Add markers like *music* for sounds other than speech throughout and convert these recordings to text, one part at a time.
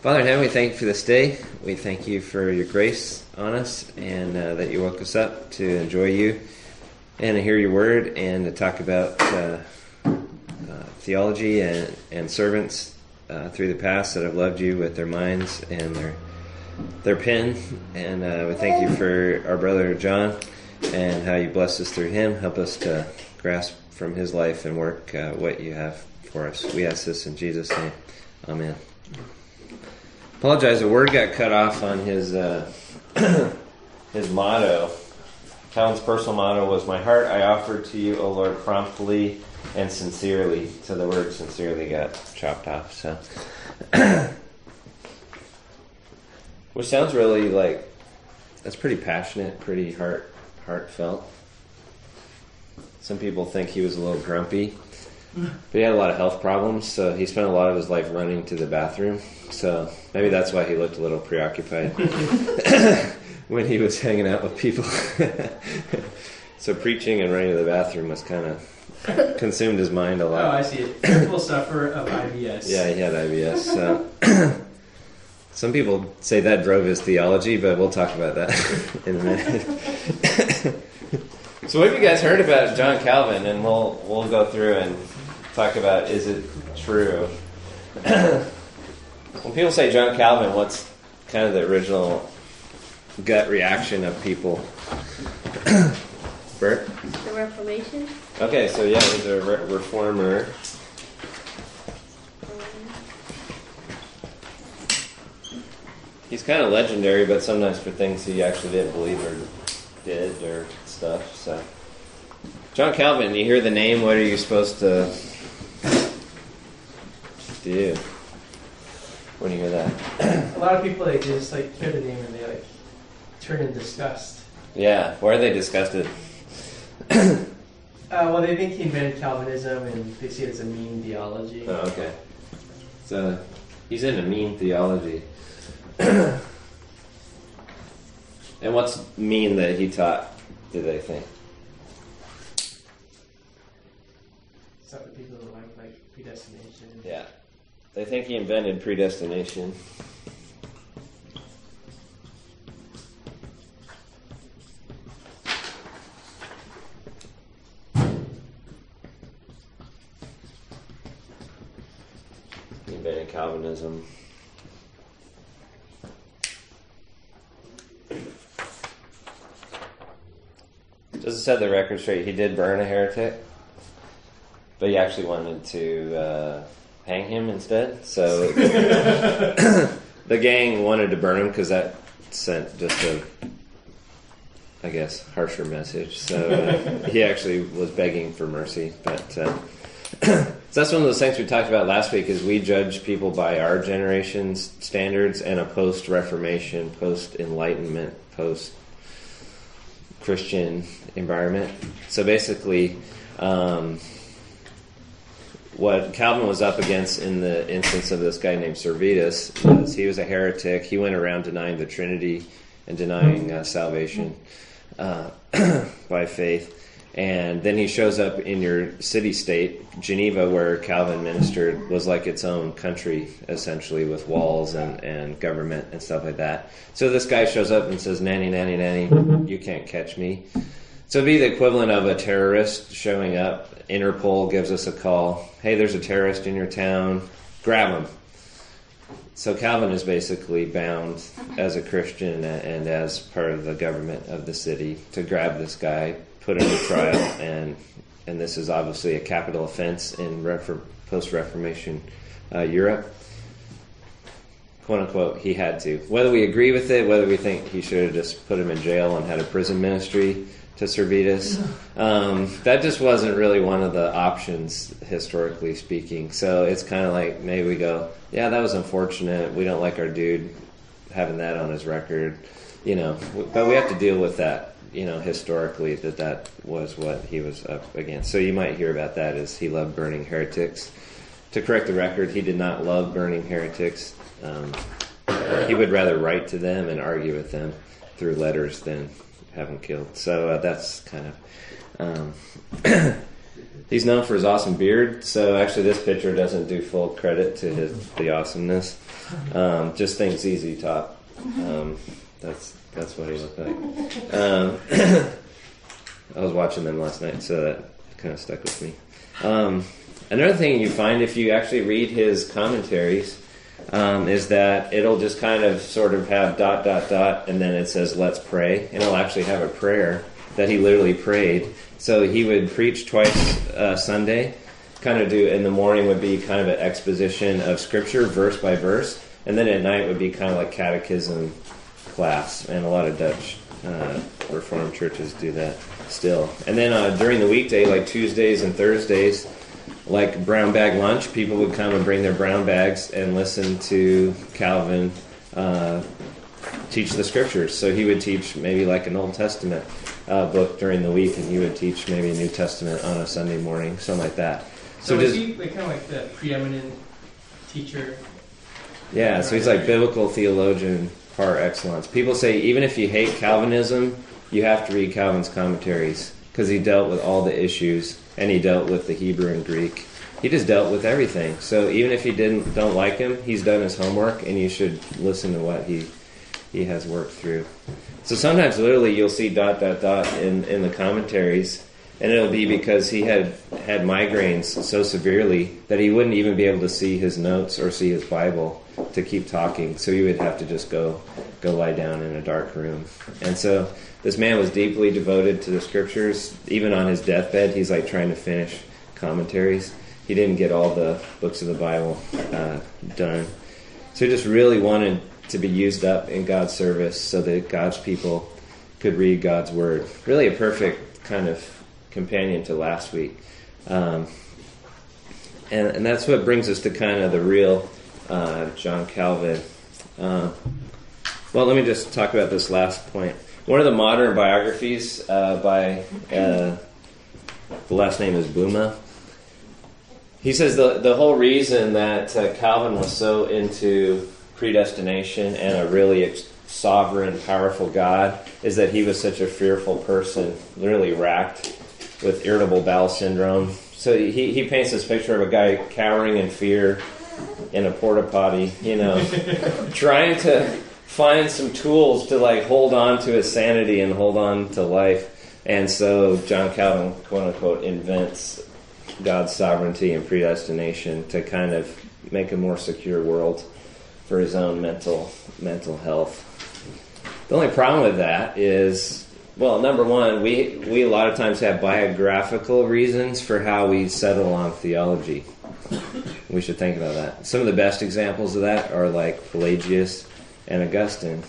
Father in heaven, we thank you for this day. We thank you for your grace on us and uh, that you woke us up to enjoy you and to hear your word and to talk about uh, uh, theology and, and servants uh, through the past that have loved you with their minds and their their pen. And uh, we thank you for our brother John and how you bless us through him. Help us to grasp from his life and work uh, what you have for us. We ask this in Jesus' name. Amen. Apologize. A word got cut off on his uh, *clears throat* his motto. Calvin's personal motto was, "My heart I offer to you, O Lord, promptly and sincerely." So the word "sincerely" got chopped off. So, *clears throat* which sounds really like that's pretty passionate, pretty heart heartfelt. Some people think he was a little grumpy. But he had a lot of health problems, so he spent a lot of his life running to the bathroom. So maybe that's why he looked a little preoccupied *laughs* when he was hanging out with people. *laughs* so preaching and running to the bathroom was kind of consumed his mind a lot. Oh, I see it. Careful suffer of IBS. Yeah, he had IBS. So. *coughs* Some people say that drove his theology, but we'll talk about that *laughs* in a minute. so, what have you guys heard about John Calvin? And we'll we'll go through and talk about is it true? *clears throat* when people say John Calvin, what's kind of the original gut reaction of people? *clears throat* Bert? The Reformation. Okay, so yeah, he's a re- reformer. He's kind of legendary, but sometimes for things he actually didn't believe or did or stuff. So, John Calvin, you hear the name, what are you supposed to do when you hear that? A lot of people like they just like hear the name and they like turn in disgust. Yeah, why are they disgusted? Uh, well, they think he invented Calvinism and they see it's a mean theology. Oh, okay. So he's into mean theology. *clears throat* and what's mean that he taught, do they think? That people like, like predestination. Yeah. They think he invented predestination. He invented Calvinism. Just to set the record straight, he did burn a heretic, but he actually wanted to uh, hang him instead. So the gang wanted to burn him because that sent just a, I guess, harsher message. So uh, he actually was begging for mercy. But uh, *clears throat* so that's one of those things we talked about last week. Is we judge people by our generation's standards and a post-Reformation, post-Enlightenment, post. Christian environment. So basically, um, what Calvin was up against in the instance of this guy named Servetus was he was a heretic. He went around denying the Trinity and denying uh, salvation uh, *clears throat* by faith. And then he shows up in your city state, Geneva, where Calvin ministered, was like its own country, essentially, with walls and, and government and stuff like that. So this guy shows up and says, Nanny, nanny, nanny, you can't catch me. So it'd be the equivalent of a terrorist showing up. Interpol gives us a call. Hey, there's a terrorist in your town. Grab him. So Calvin is basically bound as a Christian and as part of the government of the city to grab this guy, put him to trial, and and this is obviously a capital offense in refor- post-Reformation uh, Europe. "Quote unquote," he had to. Whether we agree with it, whether we think he should have just put him in jail and had a prison ministry to Servetus, um, that just wasn't really one of the options historically speaking. So it's kind of like maybe we go, "Yeah, that was unfortunate. We don't like our dude having that on his record." You know, but we have to deal with that you know, historically that that was what he was up against. So you might hear about that as he loved burning heretics. To correct the record, he did not love burning heretics. Um, he would rather write to them and argue with them through letters than have them killed. So uh, that's kind of. Um, *clears throat* He's known for his awesome beard, so actually this picture doesn't do full credit to his the awesomeness. Um, just thinks ZZ Top. Um, that's that's what he looked like. Um, *clears throat* I was watching them last night, so that kind of stuck with me. Um, another thing you find if you actually read his commentaries um, is that it'll just kind of sort of have dot dot dot, and then it says "Let's pray," and it'll actually have a prayer that he literally prayed. So he would preach twice uh, Sunday. Kind of do in the morning would be kind of an exposition of scripture, verse by verse, and then at night would be kind of like catechism class, and a lot of Dutch uh, Reformed churches do that still. And then uh, during the weekday, like Tuesdays and Thursdays, like brown bag lunch, people would come and bring their brown bags and listen to Calvin uh, teach the scriptures. So he would teach maybe like an Old Testament uh, book during the week, and he would teach maybe a New Testament on a Sunday morning, something like that. So, so is he like, kind of like the preeminent teacher? Yeah, so he's like biblical theologian par excellence. People say even if you hate Calvinism, you have to read Calvin's commentaries because he dealt with all the issues and he dealt with the Hebrew and Greek. He just dealt with everything. So even if you didn't don't like him, he's done his homework and you should listen to what he he has worked through. So sometimes literally you'll see dot dot dot in, in the commentaries and it'll be because he had had migraines so severely that he wouldn't even be able to see his notes or see his Bible to keep talking. So he would have to just go go lie down in a dark room. And so this man was deeply devoted to the scriptures. Even on his deathbed, he's like trying to finish commentaries. He didn't get all the books of the Bible uh, done. So he just really wanted to be used up in God's service so that God's people could read God's word. Really a perfect kind of companion to last week. Um, and, and, that's what brings us to kind of the real uh, John Calvin. Uh, well, let me just talk about this last point. One of the modern biographies uh, by uh, the last name is Bouwsma. He says the the whole reason that uh, Calvin was so into predestination and a really ex- sovereign, powerful God is that he was such a fearful person, literally racked with irritable bowel syndrome. So he, he paints this picture of a guy cowering in fear in a porta potty, you know, *laughs* trying to find some tools to like hold on to his sanity and hold on to life. And so John Calvin, quote unquote, invents God's sovereignty and predestination to kind of make a more secure world for his own mental mental health. The only problem with that is well, number one, we, we a lot of times have biographical reasons for how we settle on theology. We should think about that. Some of the best examples of that are like Pelagius and Augustine.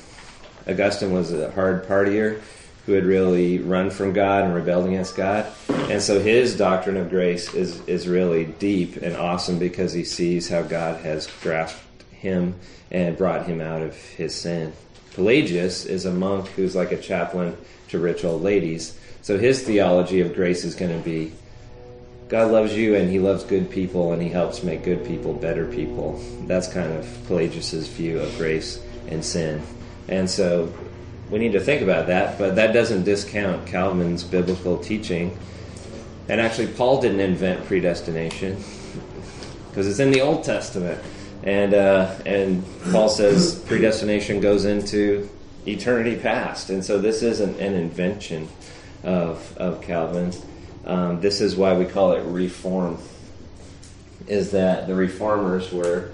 Augustine was a hard partier who had really run from God and rebelled against God. And so his doctrine of grace is, is really deep and awesome because he sees how God has grasped him and brought him out of his sin. Pelagius is a monk who's like a chaplain to rich old ladies. So his theology of grace is going to be God loves you and he loves good people and he helps make good people better people. That's kind of Pelagius's view of grace and sin. And so we need to think about that, but that doesn't discount Calvin's biblical teaching. And actually, Paul didn't invent predestination because it's in the Old Testament. And, uh, and Paul says predestination goes into eternity past. And so this isn't an invention of, of Calvin. Um, this is why we call it reform, is that the reformers were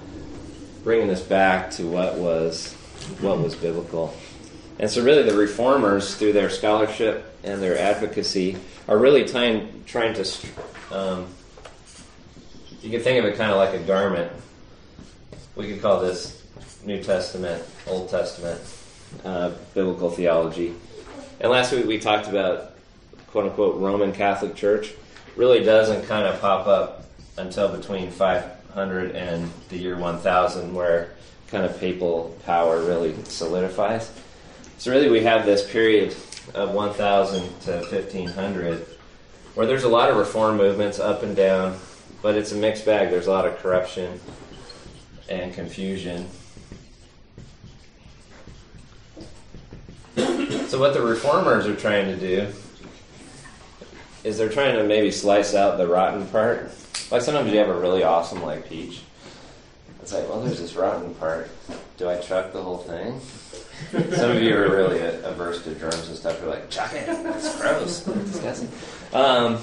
bringing us back to what was, what was biblical. And so, really, the reformers, through their scholarship and their advocacy, are really trying, trying to. Um, you can think of it kind of like a garment. We could call this New Testament, Old Testament uh, biblical theology. And last week we talked about quote unquote Roman Catholic Church. Really doesn't kind of pop up until between 500 and the year 1000, where kind of papal power really solidifies. So, really, we have this period of 1000 to 1500 where there's a lot of reform movements up and down, but it's a mixed bag. There's a lot of corruption and confusion. So what the reformers are trying to do is they're trying to maybe slice out the rotten part. Like sometimes you have a really awesome like peach. It's like, well, there's this rotten part. Do I chuck the whole thing? Some of you are really averse to germs and stuff. You're like, chuck it. It's gross. It's disgusting. Um,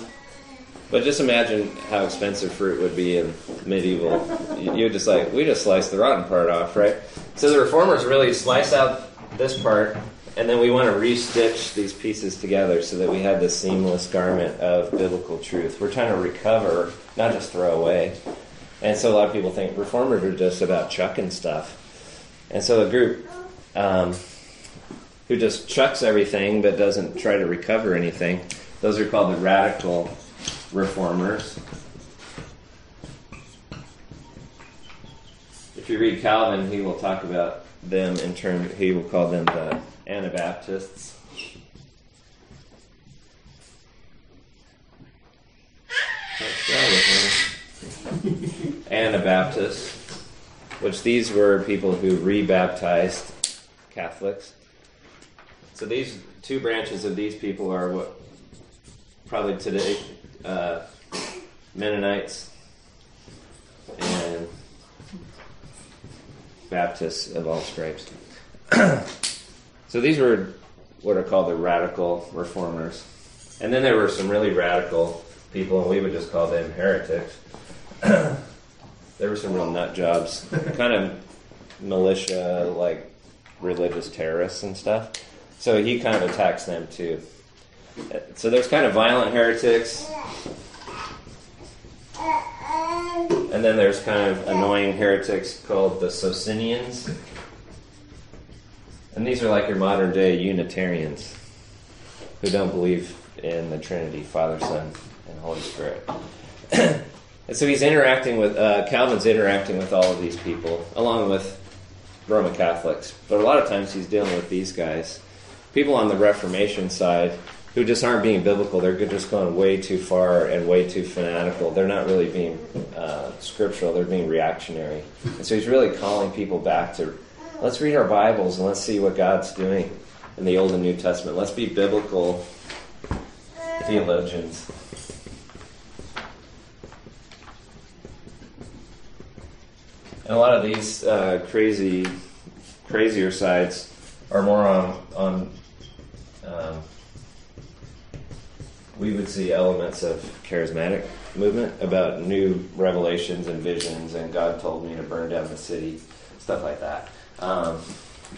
but just imagine how expensive fruit would be in medieval. You would just like, we just slice the rotten part off, right? So the reformers really slice out this part, and then we want to restitch these pieces together so that we have this seamless garment of biblical truth. We're trying to recover, not just throw away. And so a lot of people think reformers are just about chucking stuff. And so a group um, who just chucks everything but doesn't try to recover anything, those are called the radical reformers. If you read Calvin, he will talk about them in terms, he will call them the Anabaptists. *laughs* Anabaptists, which these were people who rebaptized Catholics. So these two branches of these people are what probably today uh, Mennonites and Baptists of all stripes. *clears throat* so these were what are called the radical reformers. And then there were some really radical people, and we would just call them heretics. *clears throat* there were some real nut jobs, *laughs* kind of militia, like religious terrorists and stuff. So he kind of attacks them too. So there's kind of violent heretics, and then there's kind of annoying heretics called the Socinians. And these are like your modern day Unitarians who don't believe in the Trinity, Father, Son, and Holy Spirit. *clears throat* and so he's interacting with, uh, Calvin's interacting with all of these people, along with Roman Catholics. But a lot of times he's dealing with these guys. People on the Reformation side who just aren't being biblical. They're just going way too far and way too fanatical. They're not really being uh, scriptural. They're being reactionary. And so he's really calling people back to let's read our Bibles and let's see what God's doing in the Old and New Testament. Let's be biblical theologians. And a lot of these uh, crazy, crazier sides are more on on um, we would see elements of charismatic movement about new revelations and visions, and God told me to burn down the city, stuff like that. Um,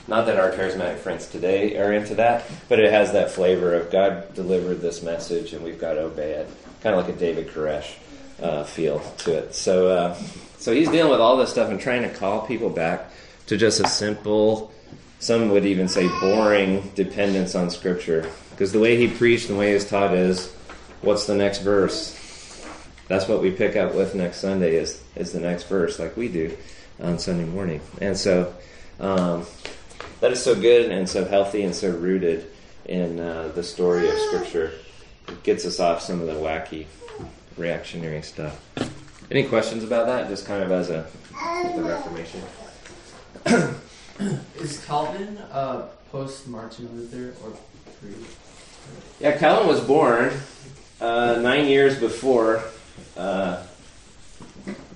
not that our charismatic friends today are into that, but it has that flavor of God delivered this message and we've got to obey it. Kind of like a David Koresh uh, feel to it. So, uh, so he's dealing with all this stuff and trying to call people back to just a simple, some would even say boring dependence on Scripture because the way he preached and the way he was taught is, what's the next verse? That's what we pick up with next Sunday is is the next verse, like we do on Sunday morning. And so um, that is so good and so healthy and so rooted in uh, the story of Scripture. It gets us off some of the wacky reactionary stuff. Any questions about that? Just kind of as a the Reformation. *coughs* is Calvin uh, post Martin Luther or pre? Yeah, Calvin was born uh, nine years before uh,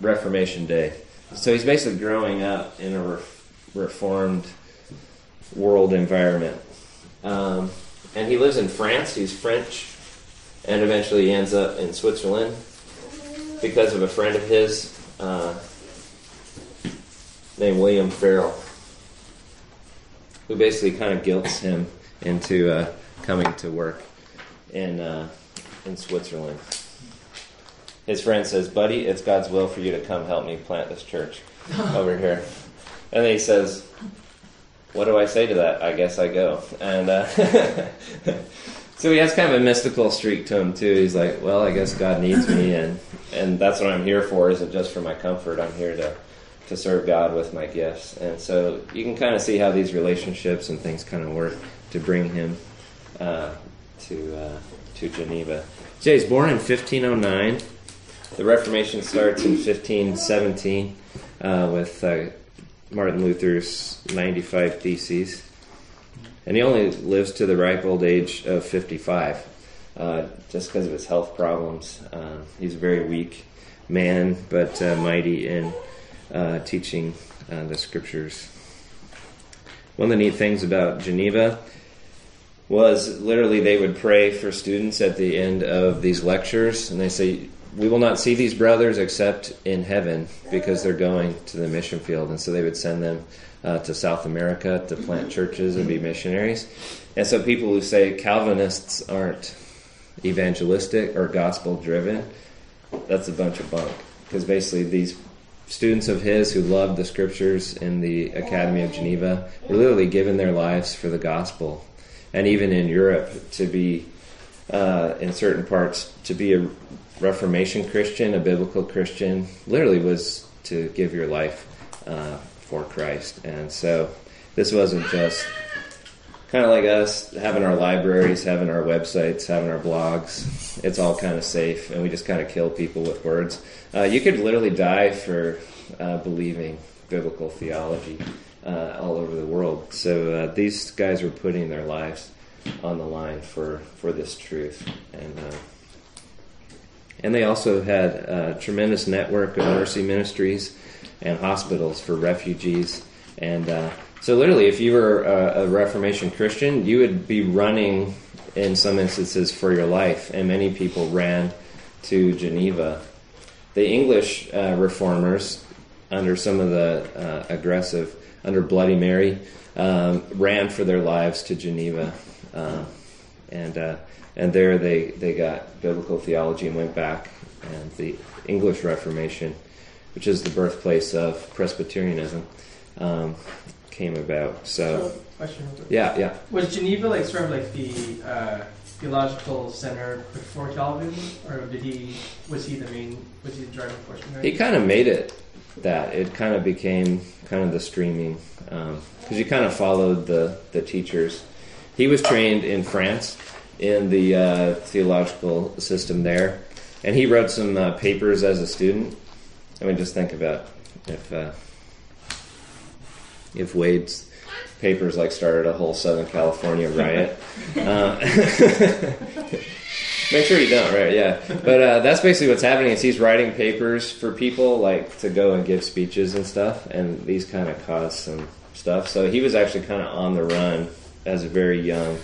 Reformation Day. So he's basically growing up in a re- reformed world environment. Um, and he lives in France. He's French. And eventually he ends up in Switzerland because of a friend of his uh, named William Farel, who basically kind of guilts him into uh, coming to work in uh, in Switzerland. His friend says, "Buddy, it's God's will for you to come help me plant this church over here." *laughs* And then he says, "What do I say to that? I guess I go." And uh, *laughs* so he has kind of a mystical streak to him too. He's like, "Well, I guess God needs me, and and that's what I'm here for. Isn't just for my comfort. I'm here to." To serve God with my gifts, and so you can kind of see how these relationships and things kind of work to bring him uh, to uh, to Geneva. So he's born in 1509. The Reformation starts in 1517 uh, with uh, Martin Luther's 95 Theses, and he only lives to the ripe old age of 55. uh, just because of his health problems. Uh, he's a very weak man, but uh, mighty in uh, teaching uh, the scriptures. One of the neat things about Geneva was literally they would pray for students at the end of these lectures, and they say, we will not see these brothers except in heaven because they're going to the mission field. And so they would send them uh, to South America to plant churches and be missionaries. And so people who say Calvinists aren't evangelistic or gospel driven, that's a bunch of bunk. Because basically, these students of his who loved the scriptures in the Academy of Geneva were literally given their lives for the gospel. And even in Europe, to be uh, in certain parts, to be a Reformation Christian, a biblical Christian, literally was to give your life uh, for Christ. And so this wasn't just kind of like us having our libraries, having our websites, having our blogs. It's all kind of safe, and we just kind of kill people with words. Uh, you could literally die for uh, believing biblical theology uh, all over the world. So uh, these guys were putting their lives on the line for, for this truth. And uh, and they also had a tremendous network of mercy ministries and hospitals for refugees. And uh, so, literally, if you were a, a, Reformation Christian, you would be running in some instances for your life. And many people ran to Geneva. The English uh, reformers, under some of the uh, aggressive, under Bloody Mary, um, ran for their lives to Geneva. Uh, and uh, and there they, they got biblical theology and went back. And the English Reformation, which is the birthplace of Presbyterianism, um, came about. So, question. Yeah, yeah. Was Geneva like sort of like the uh, theological center before Calvin, or did he was he the main was he the driving force? He kind of made it that. It kind of became kind of the streaming because um, he kind of followed the the teachers. He was trained in France in the uh, theological system there, and he wrote some uh, papers as a student. I mean, just think about if uh, if Wade's papers like started a whole Southern California riot. *laughs* Uh, *laughs* make sure you don't, right? Yeah, but uh, that's basically what's happening. Is he's writing papers for people like to go and give speeches and stuff, and these kind of cause some stuff. So he was actually kind of on the run as a very young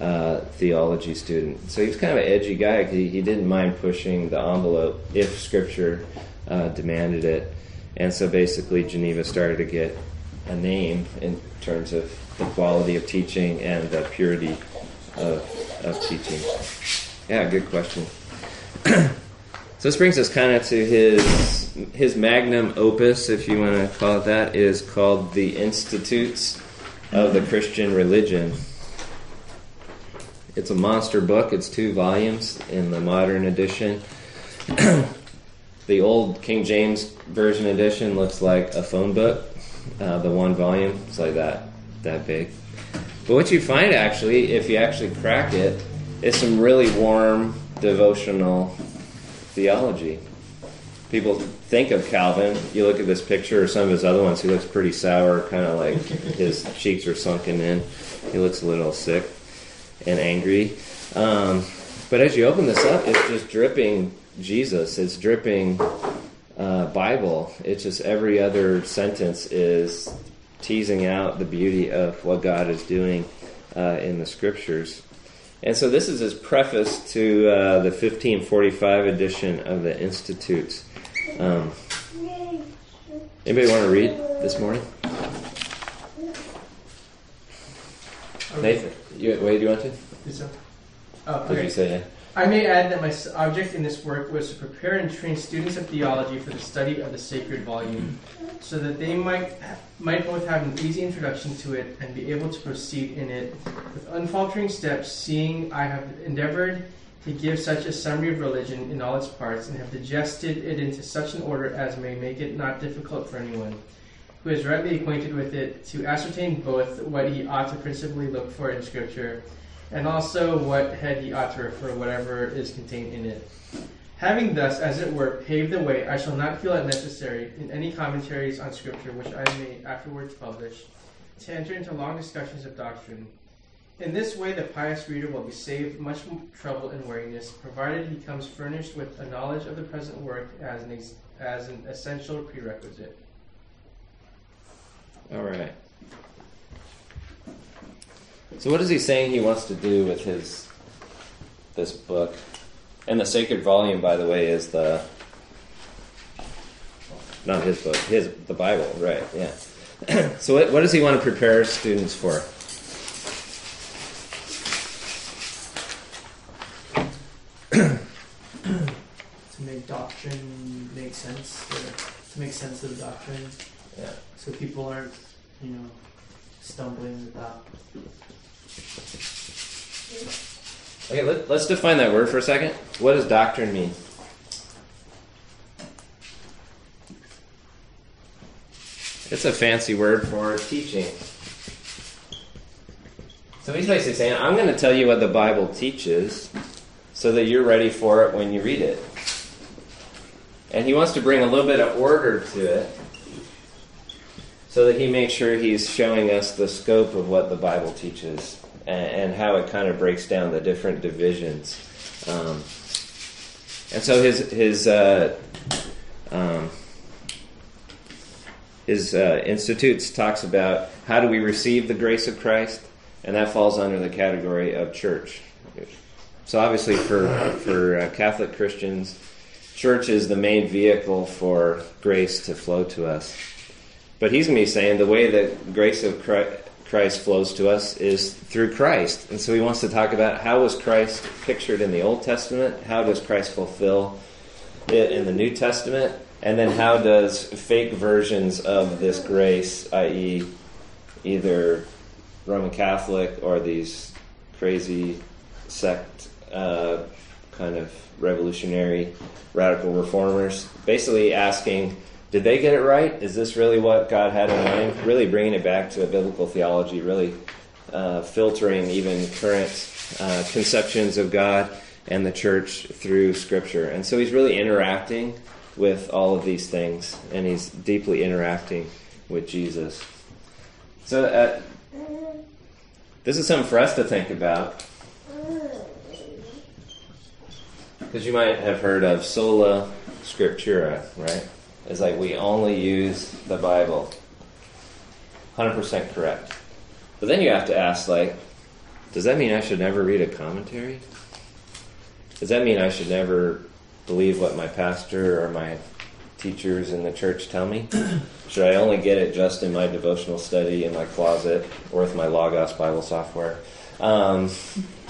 uh, theology student. So he was kind of an edgy guy. He, he didn't mind pushing the envelope if Scripture uh, demanded it. And so basically, Geneva started to get a name in terms of the quality of teaching and the purity of, of teaching. Yeah, good question. *clears throat* so this brings us kind of to his his magnum opus, if you want to call it that, is called the Institutes of the Christian Religion. It's a monster book. It's two volumes in the modern edition. *clears throat* the old King James version edition looks like a phone book. Uh, the one volume is like that, that big. But what you find actually, if you actually crack it, is some really warm devotional theology. People think of Calvin. You look at this picture or some of his other ones. He looks pretty sour, kind of like his cheeks are sunken in. He looks a little sick and angry. Um, but as you open this up, it's just dripping Jesus. It's dripping uh, Bible. It's just every other sentence is teasing out the beauty of what God is doing uh, in the scriptures. And so this is his preface to uh, the 1545 edition of the Institutes. Um, anybody want to read this morning? Nathan, you, wait, do you want to? So, oh, okay. Did you say yeah? I may add that my object in this work was to prepare and train students of theology for the study of the sacred volume, so that they might might both have an easy introduction to it and be able to proceed in it with unfaltering steps. Seeing I have endeavored to give such a summary of religion in all its parts, and have digested it into such an order as may make it not difficult for anyone who is rightly acquainted with it to ascertain both what he ought to principally look for in Scripture, and also what head he ought to refer whatever is contained in it. Having thus, as it were, paved the way, I shall not feel it necessary, in any commentaries on Scripture which I may afterwards publish, to enter into long discussions of doctrine. In this way, the pious reader will be saved much trouble and weariness, provided he comes furnished with a knowledge of the present work as an, ex- as an essential prerequisite. All right. So, what is he saying he wants to do with his this book? And the sacred volume, by the way, is the not his book, his the Bible, right? Yeah. *clears throat* so, what, what does he want to prepare students for? to make doctrine make sense, to, to make sense of the doctrine, Yeah. so people aren't, you know, stumbling that. Okay, let, let's define that word for a second. What does doctrine mean? It's a fancy word for teaching. So he's basically saying, I'm going to tell you what the Bible teaches so that you're ready for it when you read it. And he wants to bring a little bit of order to it so that he makes sure he's showing us the scope of what the Bible teaches and, and how it kind of breaks down the different divisions. Um, and so his his uh, um, his uh, institutes talks about how do we receive the grace of Christ, and that falls under the category of church. So obviously, for for uh, Catholic Christians, church is the main vehicle for grace to flow to us. But he's be saying the way that grace of Christ flows to us is through Christ. And so he wants to talk about how was Christ pictured in the Old Testament? How does Christ fulfill it in the New Testament? And then how does fake versions of this grace, i.e., either Roman Catholic or these crazy sect uh, kind of revolutionary radical reformers, basically asking, did they get it right? Is this really what God had in mind? Really bringing it back to a biblical theology, really uh, filtering even current uh, conceptions of God and the church through Scripture. And so he's really interacting with all of these things, and he's deeply interacting with Jesus. So, uh, this is something for us to think about. Because you might have heard of sola scriptura, right? It's like we only use the Bible. 100% correct. But then you have to ask, like, does that mean I should never read a commentary? Does that mean I should never believe what my pastor or my teachers in the church tell me? *clears throat* should I only get it just in my devotional study in my closet or with my Logos Bible software? Um,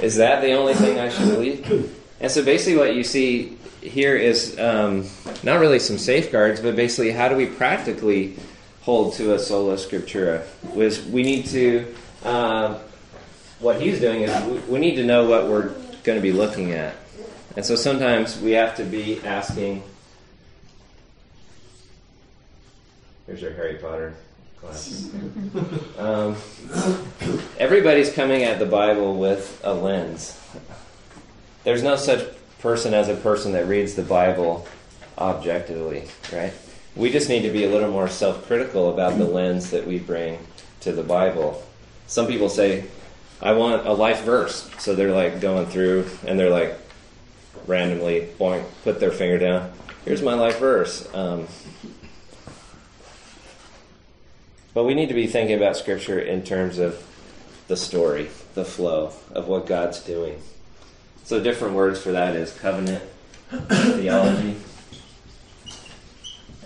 is that the only thing I should believe? And so basically, what you see here is um, not really some safeguards, but basically, how do we practically hold to a sola scriptura? Was we need to uh, what he's doing is we, we need to know what we're going to be looking at, and so sometimes we have to be asking. Here's your Harry Potter class. *laughs* Um, everybody's coming at the Bible with a lens. There's no such person as a person that reads the Bible objectively, right? We just need to be a little more self critical about the lens that we bring to the Bible. Some people say, I want a life verse. So they're like going through and they're like randomly boing, put their finger down. Here's my life verse. Um, but we need to be thinking about Scripture in terms of the story, the flow of what God's doing. So different words for that is covenant theology.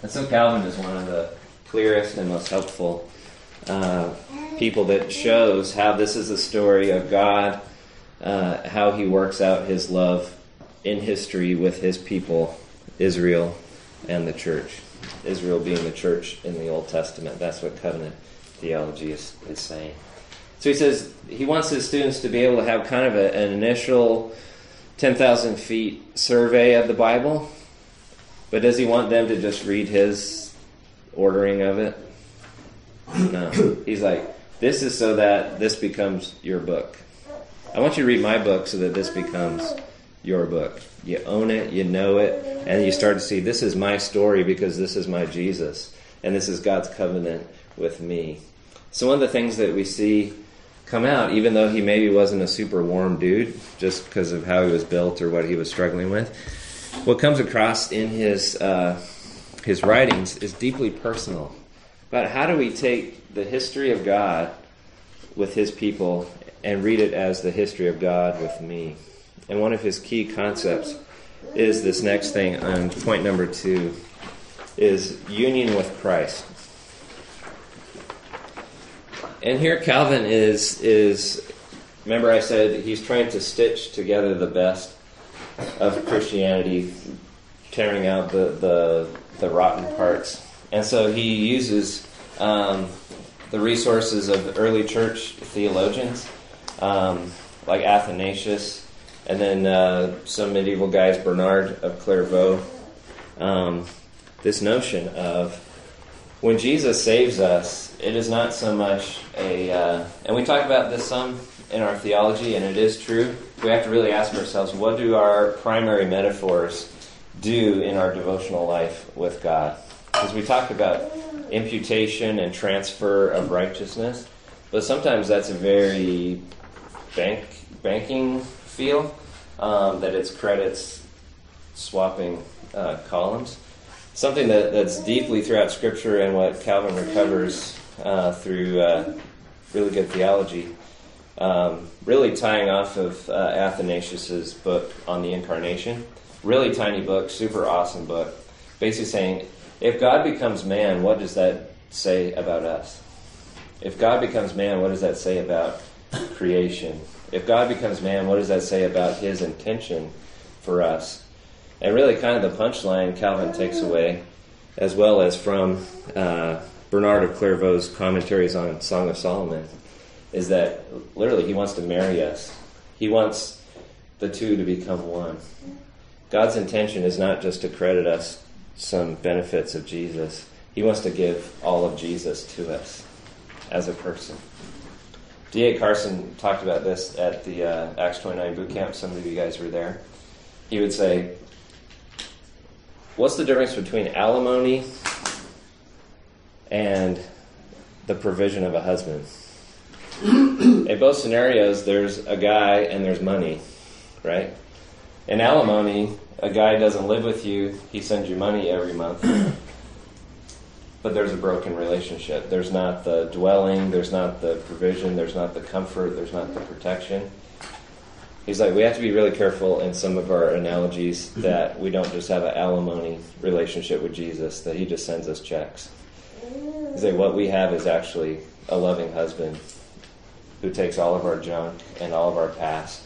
And so Calvin is one of the clearest and most helpful uh, people that shows how this is a story of God, uh, how he works out his love in history with his people, Israel and the church. Israel being the church in the Old Testament. That's what covenant theology is, is saying. So he says he wants his students to be able to have kind of a, an initial 10,000 feet survey of the Bible, but does he want them to just read his ordering of it? No. *coughs* He's like, this is so that this becomes your book. I want you to read my book so that this becomes your book. You own it, you know it, and you start to see this is my story because this is my Jesus, and this is God's covenant with me. So, one of the things that we see come out, even though he maybe wasn't a super warm dude, just because of how he was built or what he was struggling with. What comes across in his uh, his writings is deeply personal. But how do we take the history of God with his people and read it as the history of God with me? And one of his key concepts is this next thing on point number two is union with Christ. And here Calvin is is remember I said he's trying to stitch together the best of Christianity, tearing out the the, the rotten parts. And so he uses um, the resources of early church theologians um, like Athanasius, and then uh, some medieval guys, Bernard of Clairvaux. Um, this notion of when Jesus saves us, it is not so much a, uh, and we talk about this some in our theology, and it is true. We have to really ask ourselves, what do our primary metaphors do in our devotional life with God? Because we talk about imputation and transfer of righteousness, but sometimes that's a very bank banking feel um, that it's credits swapping uh, columns something that, that's deeply throughout Scripture and what Calvin recovers uh, through uh, really good theology. Um, really tying off of uh, Athanasius's book on the Incarnation. Really tiny book, super awesome book. Basically saying, if God becomes man, what does that say about us? If God becomes man, what does that say about creation? If God becomes man, what does that say about his intention for us? And really, kind of the punchline Calvin takes away, as well as from uh, Bernard of Clairvaux's commentaries on Song of Solomon, is that literally he wants to marry us. He wants the two to become one. God's intention is not just to credit us some benefits of Jesus, He wants to give all of Jesus to us as a person. D.A. Carson talked about this at the uh, Acts 29 boot camp. Some of you guys were there. He would say, What's the difference between alimony and the provision of a husband? *clears throat* In both scenarios, there's a guy and there's money, right? In alimony, a guy doesn't live with you, he sends you money every month. *clears throat* but there's a broken relationship. There's not the dwelling, there's not the provision, there's not the comfort, there's not the protection. He's like, we have to be really careful in some of our analogies mm-hmm. that we don't just have an alimony relationship with Jesus, that he just sends us checks. He's like, what we have is actually a loving husband who takes all of our junk and all of our past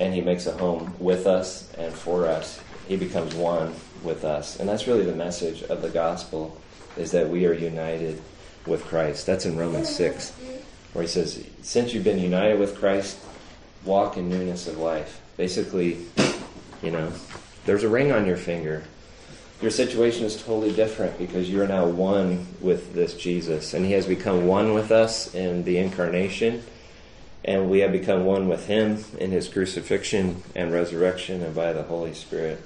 and he makes a home with us and for us. He becomes one with us. And that's really the message of the gospel is that we are united with Christ. That's in Romans 6 where he says, since you've been united with Christ, walk in newness of life. Basically, you know, there's a ring on your finger. Your situation is totally different because you're now one with this Jesus. And he has become one with us in the incarnation. And we have become one with him in his crucifixion and resurrection and by the Holy Spirit.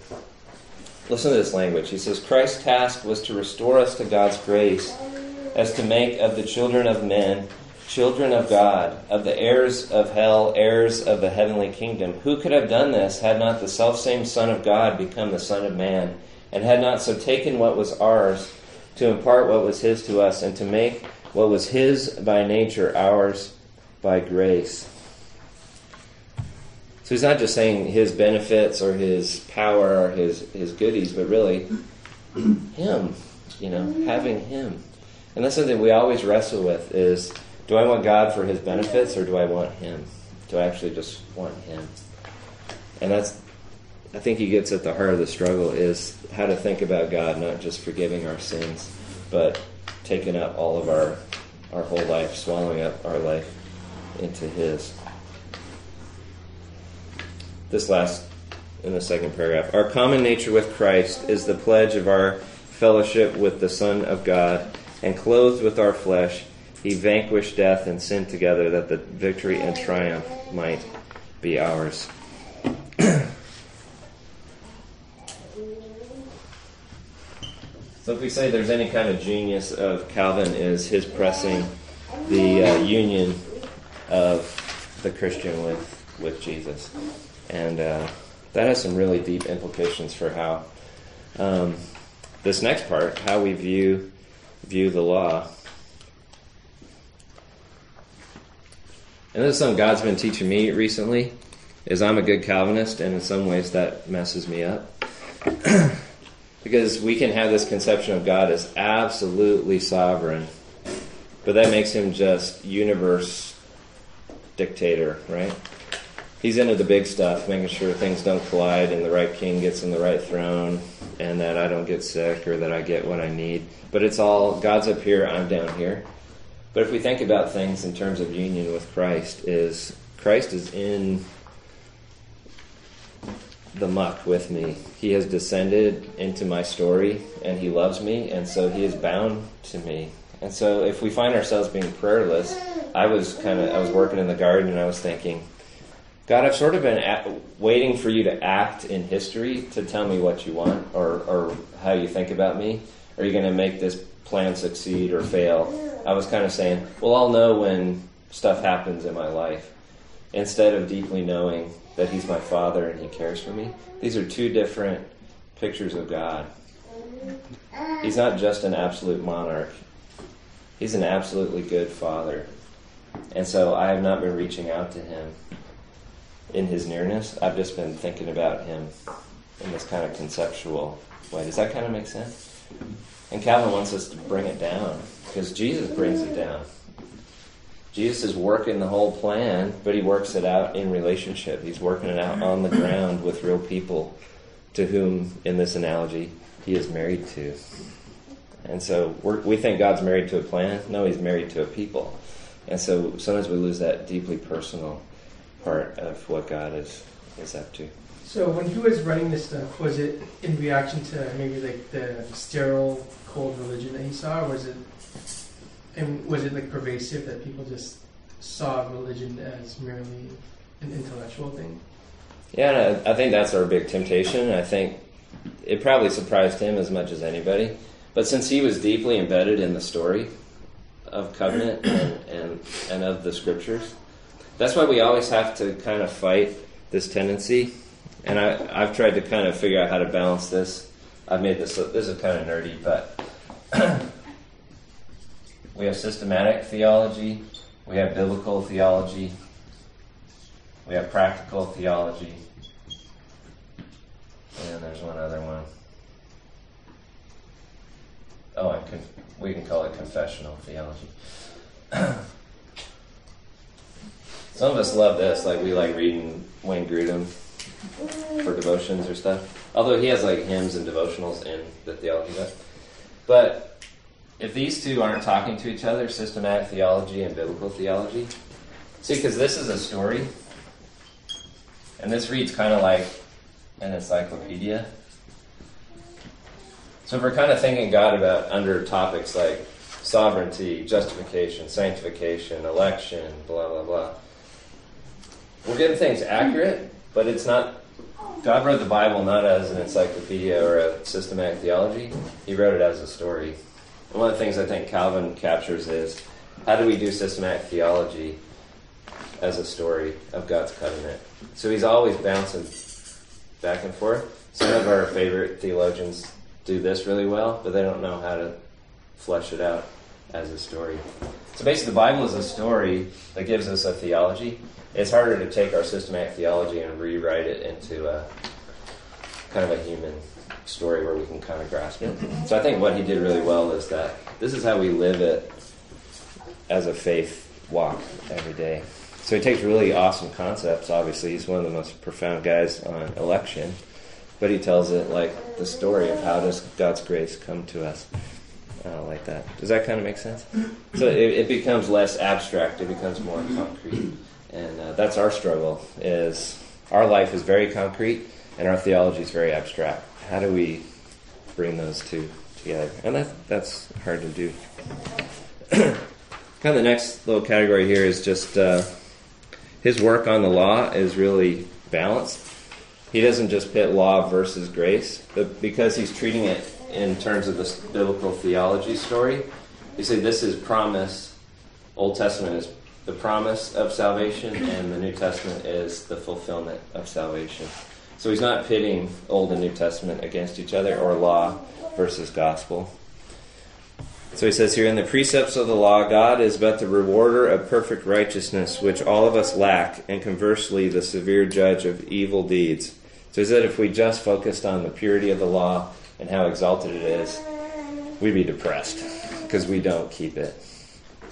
Listen to this language. He says, Christ's task was to restore us to God's grace as to make of the children of men children of God, of the heirs of hell, heirs of the heavenly kingdom. Who could have done this had not the selfsame Son of God become the Son of Man, and had not so taken what was ours to impart what was his to us, and to make what was his by nature ours by grace? So he's not just saying his benefits or his power or his, his goodies, but really him, you know, having him. And that's something we always wrestle with is do I want God for his benefits or do I want him? Do I actually just want him? And that's I think he gets at the heart of the struggle is how to think about God, not just forgiving our sins, but taking up all of our our whole life, swallowing up our life into his. This last in the second paragraph. Our common nature with Christ is the pledge of our fellowship with the Son of God, and clothed with our flesh, he vanquished death and sin together that the victory and triumph might be ours. so, if we say there's any kind of genius of Calvin, is his pressing the uh, union of the Christian with, with Jesus. And uh, that has some really deep implications for how um, this next part, how we view view the law. And this is something God's been teaching me recently. Is I'm a good Calvinist, and in some ways that messes me up. *clears throat* because we can have this conception of God as absolutely sovereign, but that makes him just universe dictator, right? He's into the big stuff, making sure things don't collide and the right king gets in the right throne and that I don't get sick or that I get what I need. But it's all God's up here, I'm down here. But if we think about things in terms of union with Christ, is Christ is in the muck with me. He has descended into my story and he loves me and so he is bound to me. And so if we find ourselves being prayerless, I was kind of I was working in the garden and I was thinking, God, I've sort of been at, waiting for you to act in history to tell me what you want or or how you think about me. Are you going to make this plan succeed or fail? I was kind of saying, well, I'll know when stuff happens in my life instead of deeply knowing that He's my Father and He cares for me. These are two different pictures of God. He's not just an absolute monarch, He's an absolutely good Father. And so I have not been reaching out to Him in His nearness. I've just been thinking about Him in this kind of conceptual way. Does that kind of make sense? And Calvin wants us to bring it down because Jesus brings it down. Jesus is working the whole plan, but he works it out in relationship. He's working it out on the ground with real people to whom, in this analogy, he is married to. And so we think God's married to a plan. No, he's married to a people. And so sometimes we lose that deeply personal part of what God is, is up to. So when he was writing this stuff, was it in reaction to maybe like the sterile, cold religion that he saw, or was it and was it like pervasive that people just saw religion as merely an intellectual thing? Yeah, I think that's our big temptation. I think it probably surprised him as much as anybody. But since he was deeply embedded in the story of covenant and, and, and of the scriptures, that's why we always have to kind of fight this tendency. And I, I've tried to kind of figure out how to balance this. I've made this, this is kind of nerdy, but *clears throat* we have systematic theology, we have biblical theology, we have practical theology, and there's one other one. Oh, we can call it confessional theology. *clears throat* Some of us love this, like we like reading Wayne Grudem for devotions or stuff. Although he has like hymns and devotionals in the theology book. But if these two aren't talking to each other, systematic theology and biblical theology, see, because this is a story, and this reads kind of like an encyclopedia. So if we're kind of thinking God about under topics like sovereignty, justification, sanctification, election, blah, blah, blah, we're getting things accurate, but it's not. God wrote the Bible not as an encyclopedia or a systematic theology, He wrote it as a story one of the things I think Calvin captures is how do we do systematic theology as a story of God's covenant? So he's always bouncing back and forth. Some of our favorite theologians do this really well, but they don't know how to flesh it out as a story. So basically, the Bible is a story that gives us a theology. It's harder to take our systematic theology and rewrite it into a kind of a human story where we can kind of grasp it. So I think what he did really well is that this is how we live it as a faith walk every day. So he takes really awesome concepts. Obviously, he's one of the most profound guys on election, but he tells it like the story of how does God's grace come to us. Like that. Does that kind of make sense? So it, it becomes less abstract. It becomes more concrete, and uh, that's our struggle. Is our life is very concrete, and our theology is very abstract how do we bring those two together? And that, that's hard to do. kind of the next little category here is just uh, his work on the law is really balanced. He doesn't just pit law versus grace, but because he's treating it in terms of this biblical theology story, you say this is promise. Old Testament is the promise of salvation, and the New Testament is the fulfillment of salvation. So he's not pitting Old and New Testament against each other or law versus gospel. So he says here, in the precepts of the law, God is but the rewarder of perfect righteousness, which all of us lack, and conversely, the severe judge of evil deeds. So he said, if we just focused on the purity of the law and how exalted it is, we'd be depressed because we don't keep it.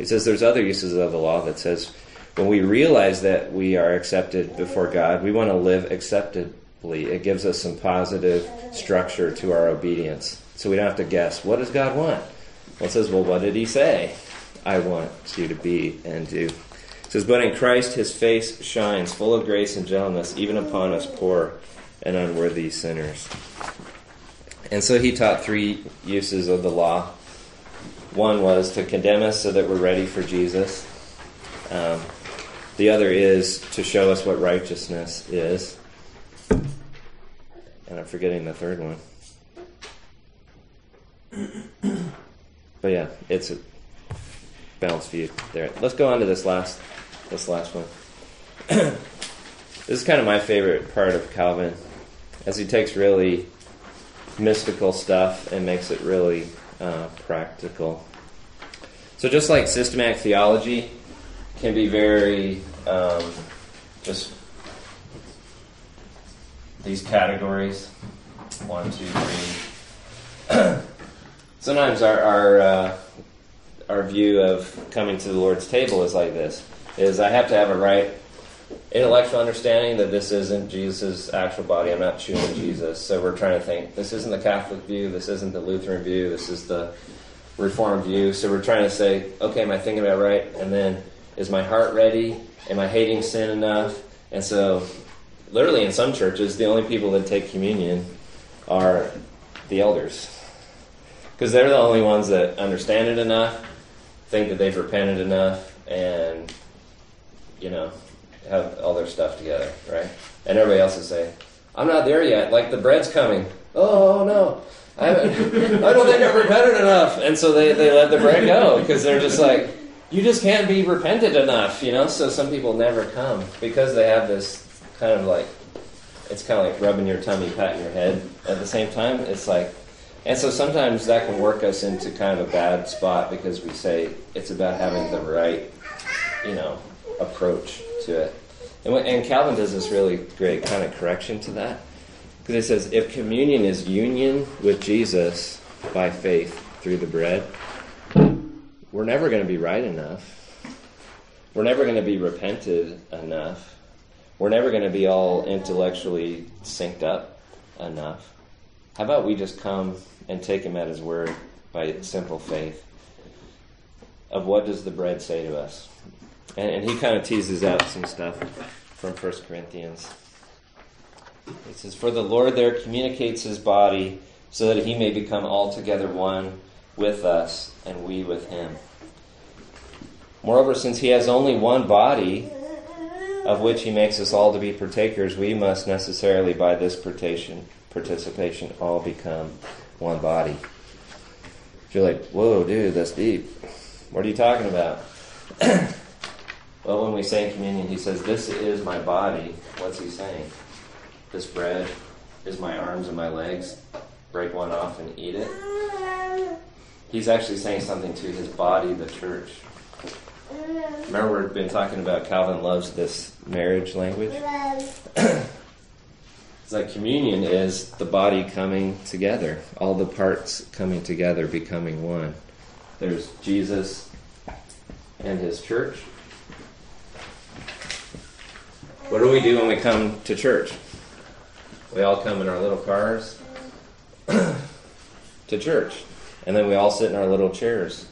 He says there's other uses of the law that says when we realize that we are accepted before God, we want to live acceptably. It gives us some positive structure to our obedience. So we don't have to guess, what does God want? Well, it says, well, what did he say? I want you to be and do. It says, but in Christ his face shines, full of grace and gentleness, even upon us poor and unworthy sinners. And so he taught three uses of the law. One was to condemn us so that we're ready for Jesus. Um, the other is to show us what righteousness is. And I'm forgetting the third one. *clears throat* But yeah, it's a balanced view there. Let's go on to this last this last one. *clears throat* this is kind of my favorite part of Calvin, as he takes really mystical stuff and makes it really uh, practical. So just like systematic theology can be very um, just these categories one, two, three. *clears throat* Sometimes our our, uh, our view of coming to the Lord's table is like this: is I have to have a right intellectual understanding that this isn't Jesus' actual body. I'm not chewing Jesus. So we're trying to think this isn't the Catholic view, this isn't the Lutheran view, this is the Reformed view. So we're trying to say, okay, am I thinking about right? And then is my heart ready? Am I hating sin enough? And so, literally, in some churches, the only people that take communion are the elders. Because they're the only ones that understand it enough, think that they've repented enough, and, you know, have all their stuff together, right? And everybody else is saying, I'm not there yet. Like the bread's coming. Oh, no. I. I don't think I've repented enough. And so they, they let the bread go because they're just like, you just can't be repented enough, you know? So some people never come because they have this kind of like, it's kind of like rubbing your tummy, patting your head at the same time. It's like, and so sometimes that can work us into kind of a bad spot because we say it's about having the right, you know, approach to it. And, when, and Calvin does this really great kind of correction to that. Because he says if communion is union with Jesus by faith through the bread, we're never going to be right enough. We're never going to be repented enough. We're never going to be all intellectually synced up enough. How about we just come and take him at his word by simple faith of what does the bread say to us? And, and he kind of teases out some stuff from 1 Corinthians. It says, For the Lord there communicates his body so that he may become altogether one with us and we with him. Moreover, since he has only one body, of which he makes us all to be partakers, we must necessarily, by this participation, all become one body. You're like, whoa, dude, that's deep. What are you talking about? *clears throat* well, when we say communion, he says, This is my body. What's he saying? This bread is my arms and my legs. Break one off and eat it. He's actually saying something to his body, the church. Remember, we've been talking about Calvin loves this marriage language. *clears throat* it's like communion is the body coming together, all the parts coming together, becoming one. There's Jesus and his church. What do we do when we come to church? We all come in our little cars *clears throat* to church. And then we all sit in our little chairs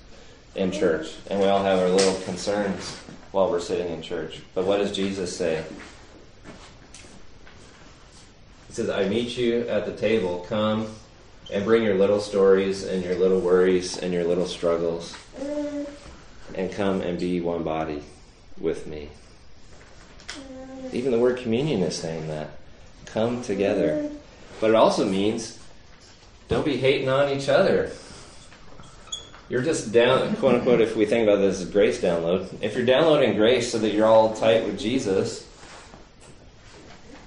in church. And we all have our little concerns while we're sitting in church. But what does Jesus say? He says, I meet you at the table. Come and bring your little stories and your little worries and your little struggles. And come and be one body with me. Even the word communion is saying that. Come together. But it also means don't be hating on each other. you're just down, quote unquote, if we think about this as grace download, if you're downloading grace so that you're all tight with Jesus,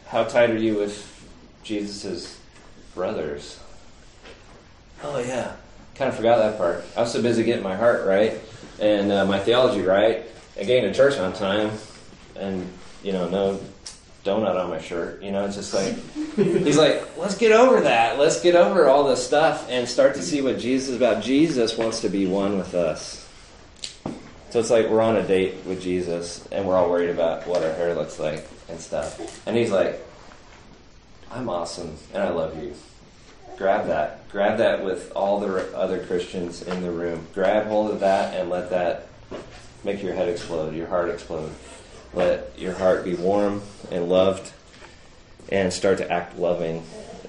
how tight are you with Jesus' brothers? Oh, yeah. Kind of forgot that part. I was so busy getting my heart right and uh, my theology right and getting to church on time and, you know, no donut on my shirt. You know, it's just like, he's like, let's get over that. Let's get over all this stuff and start to see what Jesus about. Jesus wants to be one with us. So it's like we're on a date with Jesus and we're all worried about what our hair looks like and stuff. And he's like, I'm awesome and I love you. Grab that. Grab that with all the other Christians in the room. Grab hold of that and let that make your head explode, your heart explode. Let your heart be warm and loved and start to act loving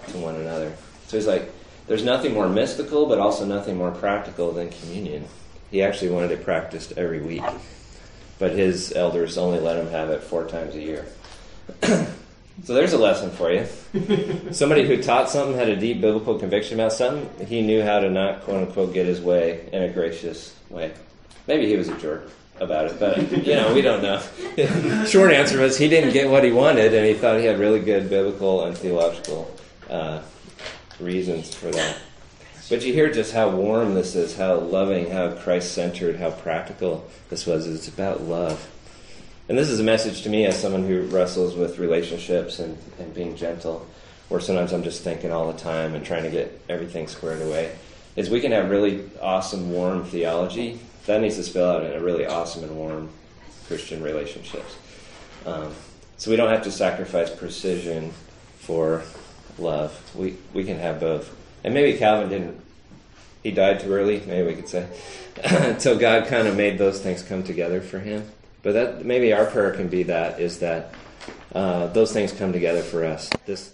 to one another. So he's like, there's nothing more mystical, but also nothing more practical than communion. He actually wanted it practiced every week, but his elders only let him have it four times a year. *clears throat* so there's a lesson for you. *laughs* Somebody who taught something, had a deep biblical conviction about something, he knew how to not, quote unquote, get his way in a gracious way. Maybe he was a jerk about it, but you know, we don't know. *laughs* Short answer was he didn't get what he wanted, and he thought he had really good biblical and theological uh, reasons for that. But you hear just how warm this is, how loving, how Christ centered, how practical this was. It's about love. And this is a message to me as someone who wrestles with relationships and, and being gentle, where sometimes I'm just thinking all the time and trying to get everything squared away. Is we can have really awesome, warm theology that needs to spill out in a really awesome and warm Christian relationships. Um, so we don't have to sacrifice precision for love. We we can have both. And maybe Calvin didn't. He died too early. Maybe we could say *laughs* until God kind of made those things come together for him. But that maybe our prayer can be that is that uh, those things come together for us. This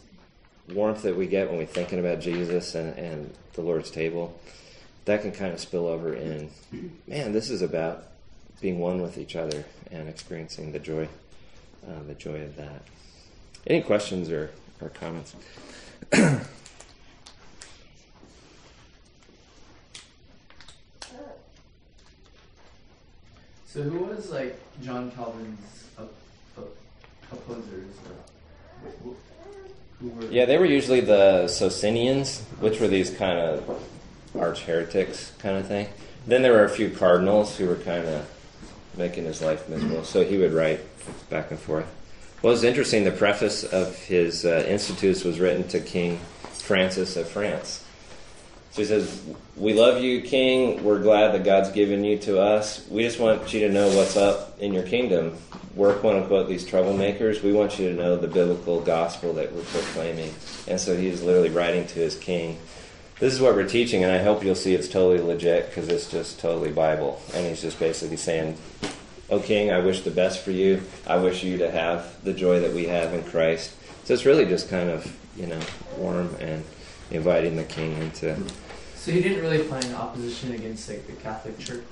warmth that we get when we're thinking about Jesus and, and the Lord's table that can kind of spill over in, man, this is about being one with each other and experiencing the joy, uh, the joy of that. Any questions or, or comments? So who was like John Calvin's op- op- opposers? Or, who, were? Yeah, they were usually the Socinians, which were these kind of arch heretics kind of thing. Then there were a few cardinals who were kind of making his life miserable, so he would write back and forth. Well, it's interesting. The preface of his uh, Institutes was written to King Francis of France. So he says, "We love you, King. We're glad that God's given you to us. We just want you to know what's up in your kingdom. We're quote unquote these troublemakers. We want you to know the biblical gospel that we're proclaiming." And so he he's literally writing to his king this is what we're teaching, and I hope you'll see it's totally legit because it's just totally Bible. And he's just basically saying, "O oh, King, I wish the best for you. I wish you to have the joy that we have in Christ." So it's really just kind of you know warm and inviting the King into. So he didn't really find opposition against like the Catholic Church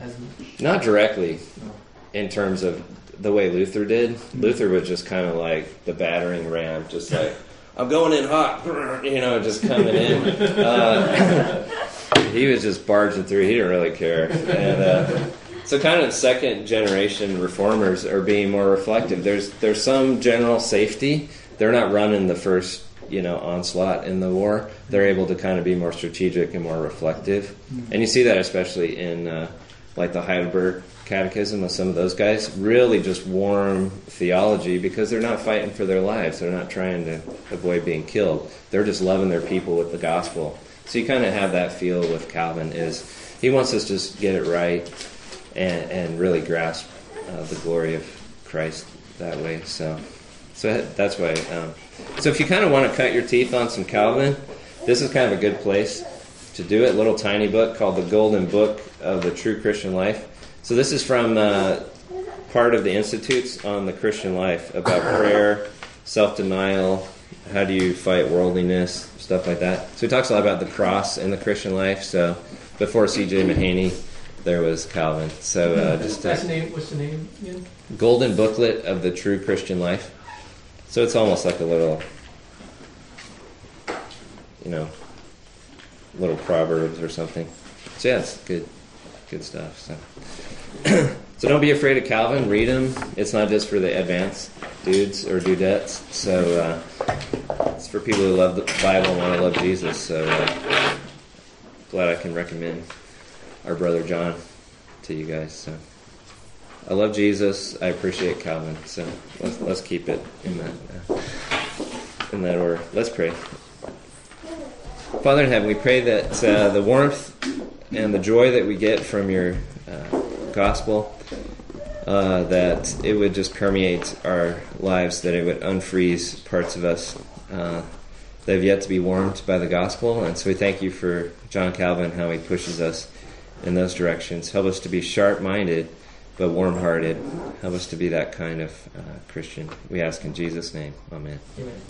as much. Not directly, No. in terms of the way Luther did. Hmm. Luther was just kind of like the battering ram, just like. I'm going in hot, *laughs* you know, just coming in. Uh, *laughs* he was just barging through. He didn't really care. And uh, so, kind of second generation reformers are being more reflective. There's there's some general safety. They're not running the first you know onslaught in the war. They're able to kind of be more strategic and more reflective. And you see that especially in uh, like the Heidelberg catechism of some of those guys really just warm theology because they're not fighting for their lives. They're not trying to avoid being killed. They're just loving their people with the gospel. So you kind of have that feel with calvin is he wants us to just get it right and, and really grasp uh, the glory of christ that way. So so that's why um, so if you kind of want to cut your teeth on some calvin this is kind of a good place to do it. Little tiny book called the golden book of the true christian life so this is from uh, part of the Institutes on the Christian life about *coughs* prayer, self denial, how do you fight worldliness, stuff like that. So he talks a lot about the cross in the Christian life. So before C.J. Mahaney, there was Calvin. So uh, just what's the name? What's the name again? Golden Booklet of the True Christian Life. So it's almost like a little, you know, little proverbs or something. so yeah, it's good, good stuff. So, *clears throat* so don't be afraid of Calvin. Read him. It's not just for the advanced dudes or dudettes. So uh, it's for people who love the Bible and want to love Jesus. So uh, glad I can recommend our brother John to you guys. So I love Jesus. I appreciate Calvin. So let's let's keep it in that uh, in that order. Let's pray. Father in heaven, we pray that uh, the warmth and the joy that we get from your uh, gospel, uh, that it would just permeate our lives, that it would unfreeze parts of us uh, that have yet to be warmed by the gospel. And so we thank you for John Calvin, how he pushes us in those directions. Help us to be sharp minded but warm hearted. Help us to be that kind of uh, Christian. We ask in Jesus' name. Amen. Amen.